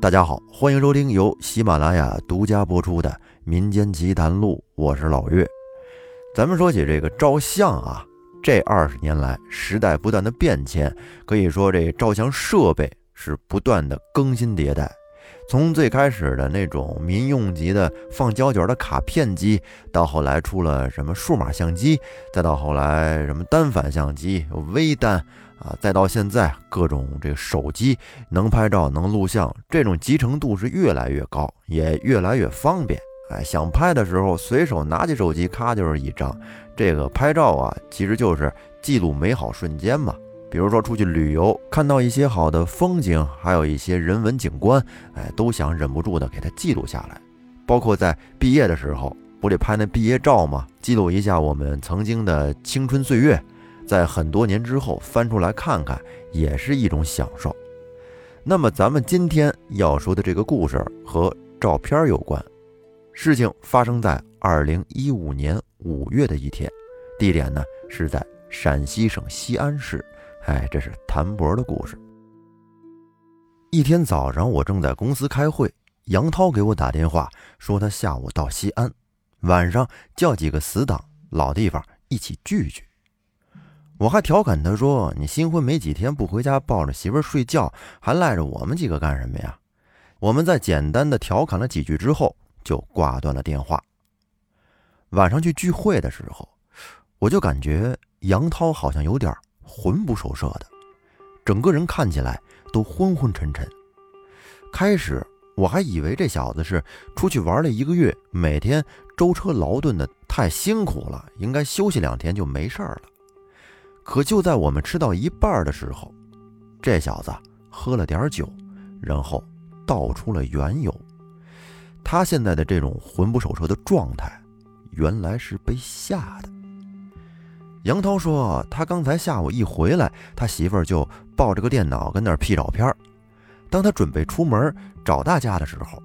大家好，欢迎收听由喜马拉雅独家播出的《民间奇谈录》，我是老岳。咱们说起这个照相啊，这二十年来时代不断的变迁，可以说这照相设备是不断的更新迭代。从最开始的那种民用级的放胶卷的卡片机，到后来出了什么数码相机，再到后来什么单反相机、微单啊，再到现在各种这个手机能拍照能录像，这种集成度是越来越高，也越来越方便。哎，想拍的时候随手拿起手机，咔就是一张。这个拍照啊，其实就是记录美好瞬间嘛。比如说出去旅游，看到一些好的风景，还有一些人文景观，哎，都想忍不住的给它记录下来。包括在毕业的时候，不得拍那毕业照吗？记录一下我们曾经的青春岁月，在很多年之后翻出来看看，也是一种享受。那么咱们今天要说的这个故事和照片有关，事情发生在二零一五年五月的一天，地点呢是在陕西省西安市。哎，这是谭博的故事。一天早上，我正在公司开会，杨涛给我打电话说他下午到西安，晚上叫几个死党老地方一起聚聚。我还调侃他说：“你新婚没几天，不回家抱着媳妇睡觉，还赖着我们几个干什么呀？”我们在简单的调侃了几句之后，就挂断了电话。晚上去聚会的时候，我就感觉杨涛好像有点……魂不守舍的，整个人看起来都昏昏沉沉。开始我还以为这小子是出去玩了一个月，每天舟车劳顿的太辛苦了，应该休息两天就没事了。可就在我们吃到一半的时候，这小子喝了点酒，然后道出了缘由。他现在的这种魂不守舍的状态，原来是被吓的。杨涛说：“他刚才下午一回来，他媳妇儿就抱着个电脑跟那儿 P 照片。当他准备出门找大家的时候，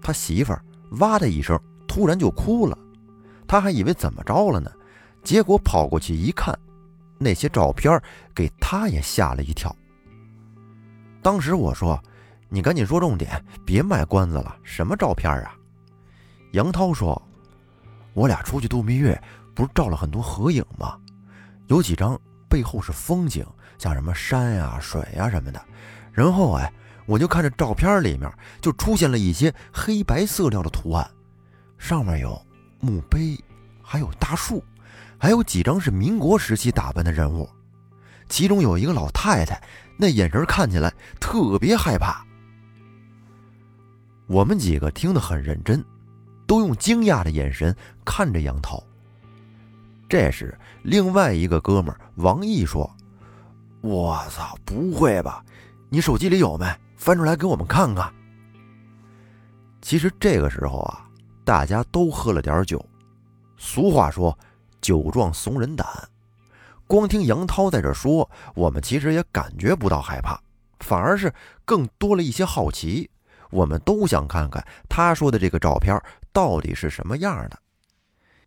他媳妇儿哇的一声，突然就哭了。他还以为怎么着了呢，结果跑过去一看，那些照片给他也吓了一跳。当时我说：‘你赶紧说重点，别卖关子了。什么照片啊？’杨涛说：‘我俩出去度蜜月，不是照了很多合影吗？’”有几张背后是风景，像什么山呀、水呀什么的。然后哎，我就看着照片里面就出现了一些黑白色调的图案，上面有墓碑，还有大树，还有几张是民国时期打扮的人物。其中有一个老太太，那眼神看起来特别害怕。我们几个听得很认真，都用惊讶的眼神看着杨涛。这时，另外一个哥们王毅说：“我操，不会吧？你手机里有没？翻出来给我们看看。”其实这个时候啊，大家都喝了点酒。俗话说：“酒壮怂人胆。”光听杨涛在这说，我们其实也感觉不到害怕，反而是更多了一些好奇。我们都想看看他说的这个照片到底是什么样的。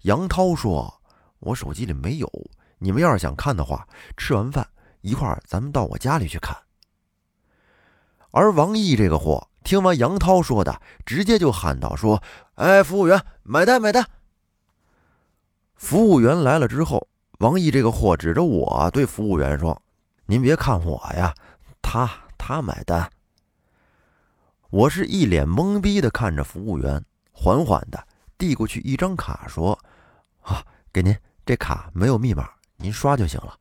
杨涛说。我手机里没有，你们要是想看的话，吃完饭一块儿咱们到我家里去看。而王毅这个货听完杨涛说的，直接就喊道：“说，哎，服务员，买单，买单。”服务员来了之后，王毅这个货指着我对服务员说：“您别看我呀，他他买单。”我是一脸懵逼的看着服务员，缓缓的递过去一张卡，说：“啊，给您。”这卡没有密码，您刷就行了。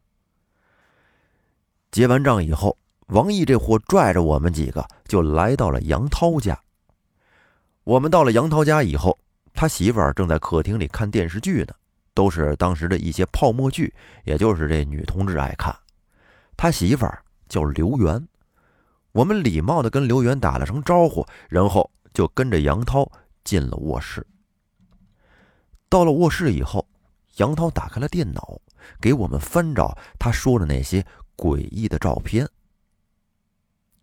结完账以后，王毅这货拽着我们几个就来到了杨涛家。我们到了杨涛家以后，他媳妇儿正在客厅里看电视剧呢，都是当时的一些泡沫剧，也就是这女同志爱看。他媳妇儿叫刘媛，我们礼貌的跟刘媛打了声招呼，然后就跟着杨涛进了卧室。到了卧室以后。杨涛打开了电脑，给我们翻找他说的那些诡异的照片。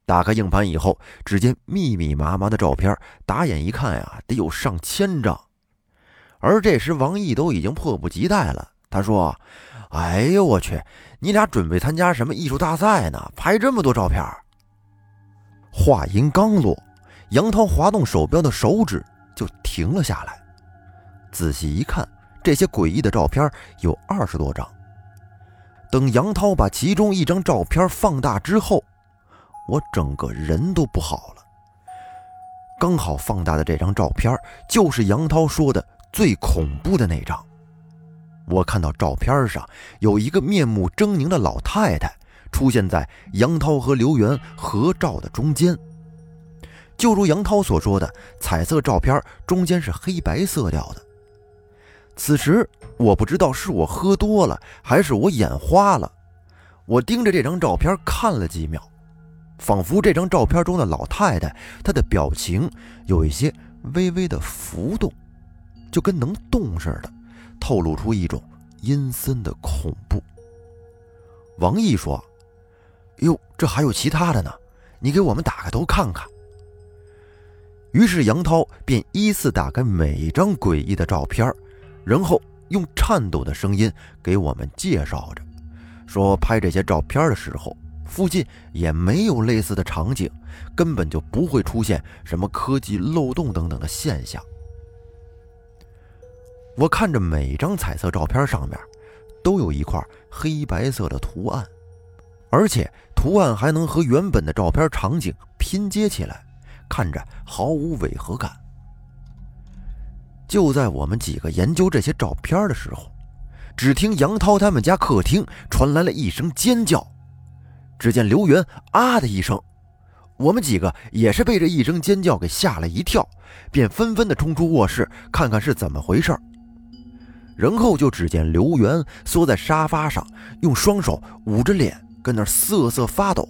打开硬盘以后，只见密密麻麻的照片，打眼一看呀，得有上千张。而这时，王毅都已经迫不及待了。他说：“哎呦我去，你俩准备参加什么艺术大赛呢？拍这么多照片？”话音刚落，杨涛滑动手表的手指就停了下来。仔细一看，这些诡异的照片有二十多张。等杨涛把其中一张照片放大之后，我整个人都不好了。刚好放大的这张照片就是杨涛说的最恐怖的那张。我看到照片上有一个面目狰狞的老太太出现在杨涛和刘源合照的中间。就如杨涛所说的，彩色照片中间是黑白色调的。此时我不知道是我喝多了还是我眼花了，我盯着这张照片看了几秒，仿佛这张照片中的老太太她的表情有一些微微的浮动，就跟能动似的。透露出一种阴森的恐怖。王毅说：“哟，这还有其他的呢，你给我们打开都看看。”于是杨涛便依次打开每一张诡异的照片，然后用颤抖的声音给我们介绍着，说拍这些照片的时候，附近也没有类似的场景，根本就不会出现什么科技漏洞等等的现象。我看着每张彩色照片上面，都有一块黑白色的图案，而且图案还能和原本的照片场景拼接起来，看着毫无违和感。就在我们几个研究这些照片的时候，只听杨涛他们家客厅传来了一声尖叫，只见刘元啊的一声，我们几个也是被这一声尖叫给吓了一跳，便纷纷的冲出卧室看看是怎么回事。然后就只见刘元缩在沙发上，用双手捂着脸，跟那瑟瑟发抖。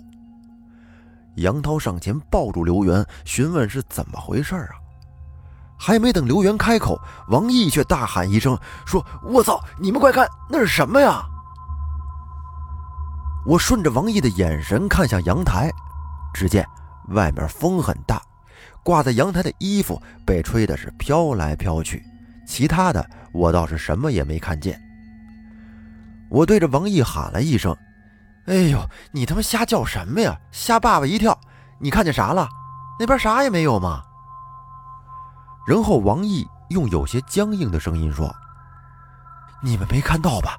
杨涛上前抱住刘元，询问是怎么回事啊？还没等刘元开口，王毅却大喊一声说：“我操！你们快看，那是什么呀？”我顺着王毅的眼神看向阳台，只见外面风很大，挂在阳台的衣服被吹的是飘来飘去。其他的我倒是什么也没看见。我对着王毅喊了一声：“哎呦，你他妈瞎叫什么呀？吓爸爸一跳！你看见啥了？那边啥也没有吗？”然后王毅用有些僵硬的声音说：“你们没看到吧？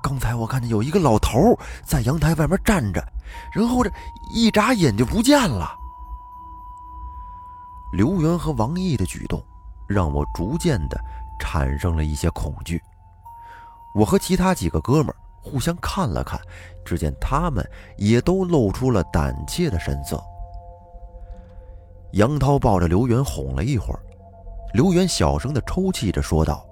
刚才我看见有一个老头在阳台外面站着，然后这一眨眼就不见了。”刘源和王毅的举动让我逐渐的。产生了一些恐惧，我和其他几个哥们互相看了看，只见他们也都露出了胆怯的神色。杨涛抱着刘元哄了一会儿，刘元小声的抽泣着说道：“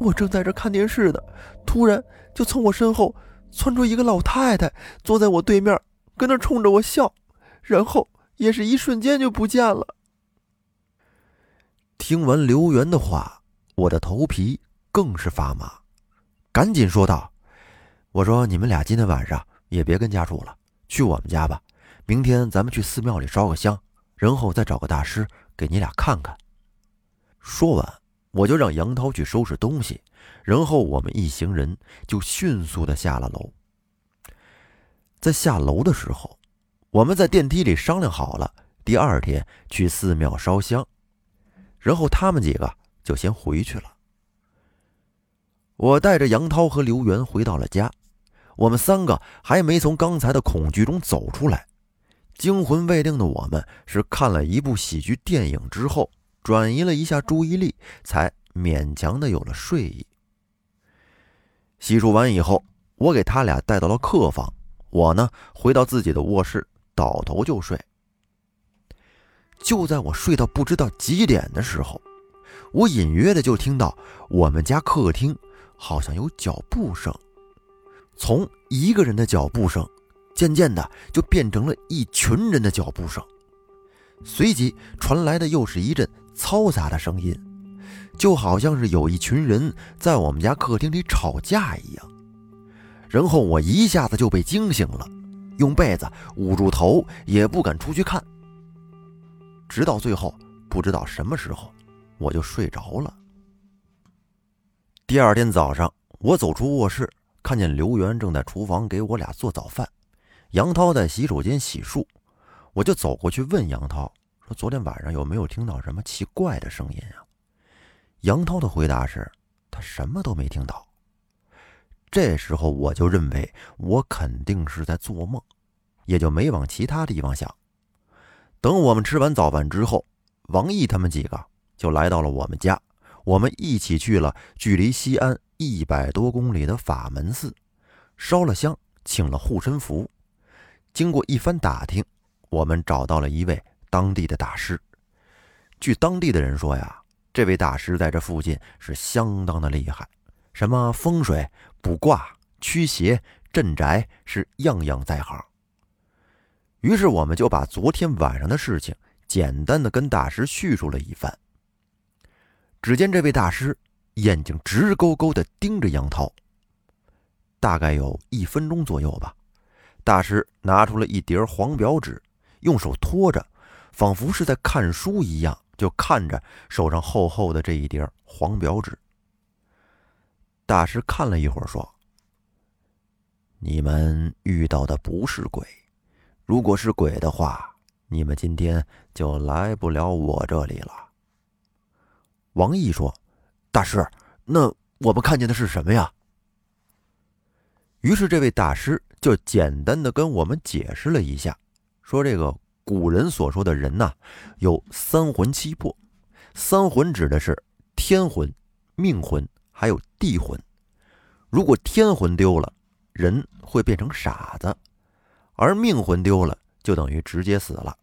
我正在这看电视呢，突然就从我身后窜出一个老太太，坐在我对面，跟那冲着我笑，然后也是一瞬间就不见了。”听完刘元的话。我的头皮更是发麻，赶紧说道：“我说你们俩今天晚上也别跟家住了，去我们家吧。明天咱们去寺庙里烧个香，然后再找个大师给你俩看看。”说完，我就让杨涛去收拾东西，然后我们一行人就迅速的下了楼。在下楼的时候，我们在电梯里商量好了，第二天去寺庙烧香，然后他们几个。就先回去了。我带着杨涛和刘元回到了家，我们三个还没从刚才的恐惧中走出来，惊魂未定的我们是看了一部喜剧电影之后，转移了一下注意力，才勉强的有了睡意。洗漱完以后，我给他俩带到了客房，我呢回到自己的卧室，倒头就睡。就在我睡到不知道几点的时候。我隐约的就听到我们家客厅好像有脚步声，从一个人的脚步声，渐渐的就变成了一群人的脚步声，随即传来的又是一阵嘈杂的声音，就好像是有一群人在我们家客厅里吵架一样。然后我一下子就被惊醒了，用被子捂住头，也不敢出去看。直到最后，不知道什么时候。我就睡着了。第二天早上，我走出卧室，看见刘元正在厨房给我俩做早饭，杨涛在洗手间洗漱，我就走过去问杨涛说昨天晚上有没有听到什么奇怪的声音啊？杨涛的回答是，他什么都没听到。这时候我就认为我肯定是在做梦，也就没往其他地方想。等我们吃完早饭之后，王毅他们几个就来到了我们家，我们一起去了距离西安一百多公里的法门寺，烧了香，请了护身符。经过一番打听，我们找到了一位当地的大师。据当地的人说呀，这位大师在这附近是相当的厉害，什么风水、卜卦、驱邪、镇宅是样样在行。于是我们就把昨天晚上的事情简单的跟大师叙述了一番。只见这位大师眼睛直勾勾的盯着杨涛，大概有一分钟左右吧。大师拿出了一叠黄表纸，用手托着，仿佛是在看书一样，就看着手上厚厚的这一叠黄表纸。大师看了一会儿，说：“你们遇到的不是鬼，如果是鬼的话，你们今天就来不了我这里了。”王毅说：“大师，那我们看见的是什么呀？”于是这位大师。就简单的跟我们解释了一下，说这个古人所说的人呐，有三魂七魄，三魂指的是天魂、命魂还有地魂。如果天魂丢了，人会变成傻子；而命魂丢了，就等于直接死了。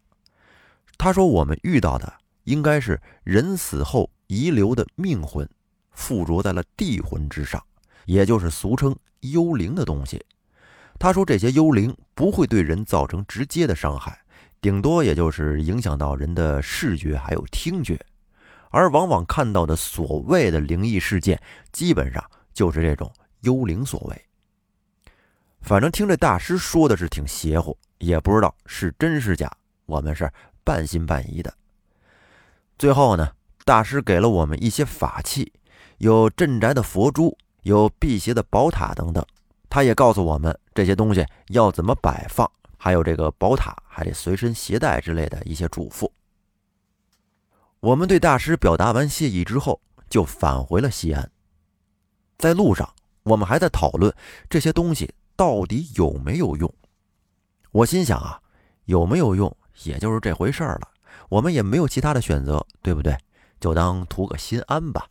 他说我们遇到的应该是人死后遗留的命魂，附着在了地魂之上，也就是俗称幽灵的东西。他说：“这些幽灵不会对人造成直接的伤害，顶多也就是影响到人的视觉还有听觉，而往往看到的所谓的灵异事件，基本上就是这种幽灵所为。反正听这大师说的是挺邪乎，也不知道是真是假，我们是半信半疑的。最后呢，大师给了我们一些法器，有镇宅的佛珠，有辟邪的宝塔等等。”他也告诉我们这些东西要怎么摆放，还有这个宝塔还得随身携带之类的一些嘱咐。我们对大师表达完谢意之后，就返回了西安。在路上，我们还在讨论这些东西到底有没有用。我心想啊，有没有用也就是这回事儿了，我们也没有其他的选择，对不对？就当图个心安吧。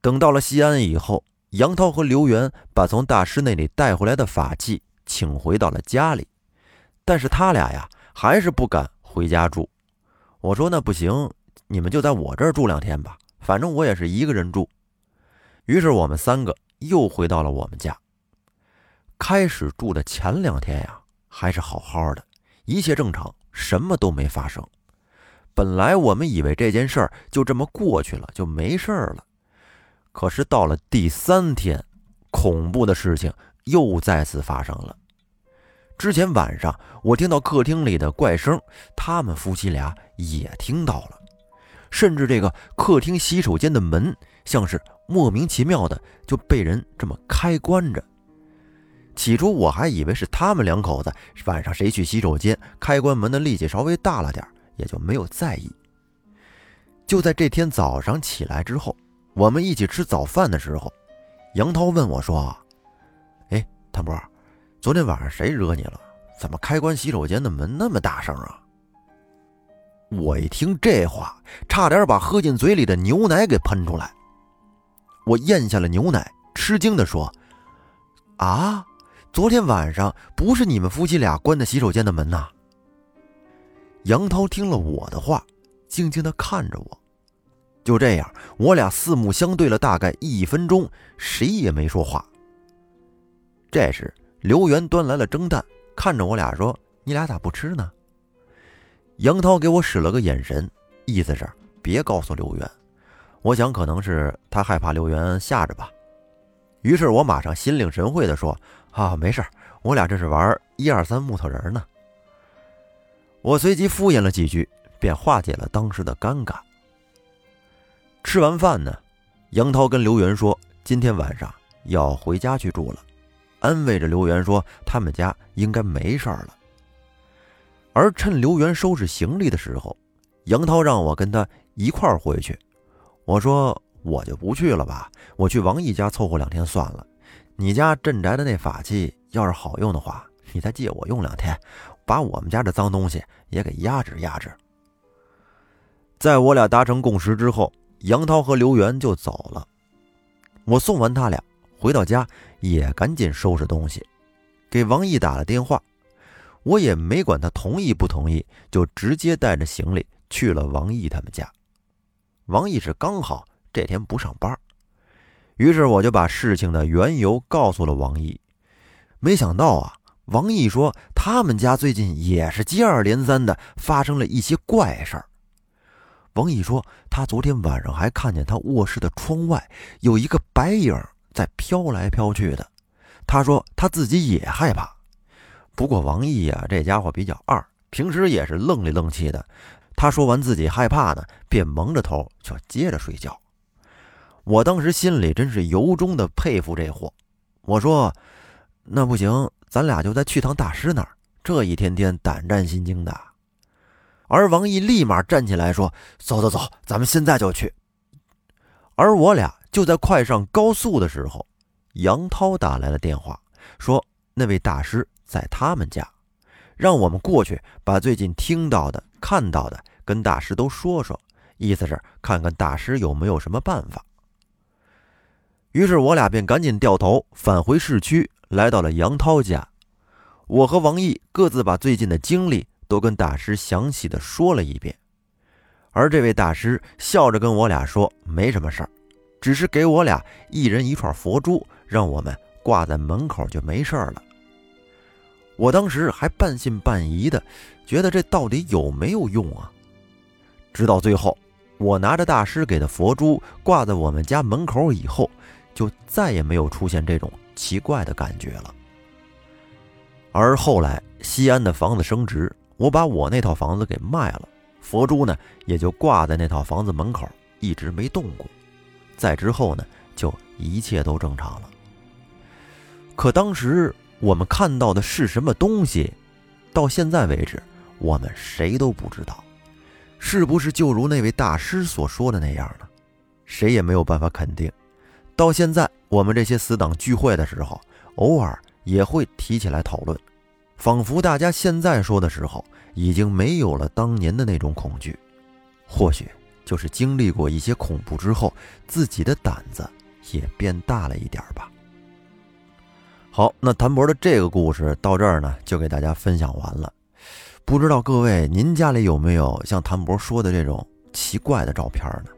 等到了西安以后。杨涛和刘元把从大师那里带回来的法器请回到了家里，但是他俩呀还是不敢回家住。我说那不行，你们就在我这儿住两天吧，反正我也是一个人住。于是我们三个又回到了我们家。开始住的前两天呀还是好好的，一切正常，什么都没发生。本来我们以为这件事儿就这么过去了，就没事儿了。可是到了第三天，恐怖的事情又再次发生了。之前晚上我听到客厅里的怪声，他们夫妻俩也听到了，甚至这个客厅洗手间的门像是莫名其妙的就被人这么开关着。起初我还以为是他们两口子晚上谁去洗手间开关门的力气稍微大了点，也就没有在意。就在这天早上起来之后。我们一起吃早饭的时候，杨涛问我说：“哎，谭波，昨天晚上谁惹你了？怎么开关洗手间的门那么大声啊？”我一听这话，差点把喝进嘴里的牛奶给喷出来。我咽下了牛奶，吃惊地说：“啊，昨天晚上不是你们夫妻俩关的洗手间的门呐？”杨涛听了我的话，静静地看着我。就这样，我俩四目相对了大概一分钟，谁也没说话。这时，刘元端来了蒸蛋，看着我俩说：“你俩咋不吃呢？”杨涛给我使了个眼神，意思是别告诉刘元。我想可能是他害怕刘元吓着吧。于是我马上心领神会的说：“啊，没事我俩这是玩一二三木头人呢。”我随即敷衍了几句，便化解了当时的尴尬。吃完饭呢，杨涛跟刘元说：“今天晚上要回家去住了。”安慰着刘元说：“他们家应该没事儿了。”而趁刘元收拾行李的时候，杨涛让我跟他一块儿回去。我说我就不去了吧，我去王毅家凑合两天算了。你家镇宅的那法器要是好用的话，你再借我用两天，把我们家这脏东西也给压制压制。在我俩达成共识之后，杨涛和刘元就走了。我送完他俩回到家，也赶紧收拾东西，给王毅打了电话。我也没管他同意不同意，就直接带着行李去了王毅他们家。王毅是刚好这天不上班，于是我就把事情的缘由告诉了王毅。没想到啊，王毅说他们家最近也是接二连三的发生了一些怪事儿。王毅说他昨天晚上还看见他卧室的窗外有一个白影在飘来飘去的，他说他自己也害怕。不过王毅呀，这家伙比较二，平时也是愣里愣气的。他说完自己害怕呢，便蒙着头就接着睡觉。我当时心里真是由衷的佩服这货。我说：“那不行，咱俩就再去趟大师那儿。”这一天天胆战心惊的。而王毅立马站起来说：“走走走，咱们现在就去。”而我俩就在快上高速的时候，杨涛打来了电话，说那位大师。在他们家，让我们过去把最近听到的、看到的跟大师都说说，意思是看看大师有没有什么办法。于是我俩便赶紧掉头返回市区，来到了杨涛家。我和王毅各自把最近的经历都跟大师详细的说了一遍，而这位大师笑着跟我俩说：“没什么事儿，只是给我俩一人一串佛珠，让我们挂在门口就没事了。”我当时还半信半疑的，觉得这到底有没有用啊？直到最后，我拿着大师给的佛珠挂在我们家门口以后，就再也没有出现这种奇怪的感觉了。而后来西安的房子升值，我把我那套房子给卖了，佛珠呢也就挂在那套房子门口，一直没动过。再之后呢，就一切都正常了。可当时。我们看到的是什么东西？到现在为止，我们谁都不知道，是不是就如那位大师所说的那样呢？谁也没有办法肯定。到现在，我们这些死党聚会的时候，偶尔也会提起来讨论，仿佛大家现在说的时候，已经没有了当年的那种恐惧。或许就是经历过一些恐怖之后，自己的胆子也变大了一点吧。好，那谭博的这个故事到这儿呢，就给大家分享完了。不知道各位您家里有没有像谭博说的这种奇怪的照片呢？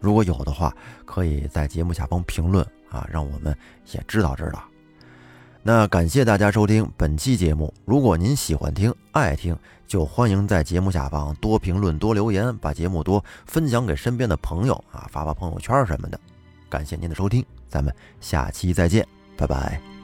如果有的话，可以在节目下方评论啊，让我们也知道知道。那感谢大家收听本期节目。如果您喜欢听、爱听，就欢迎在节目下方多评论、多留言，把节目多分享给身边的朋友啊，发发朋友圈什么的。感谢您的收听，咱们下期再见，拜拜。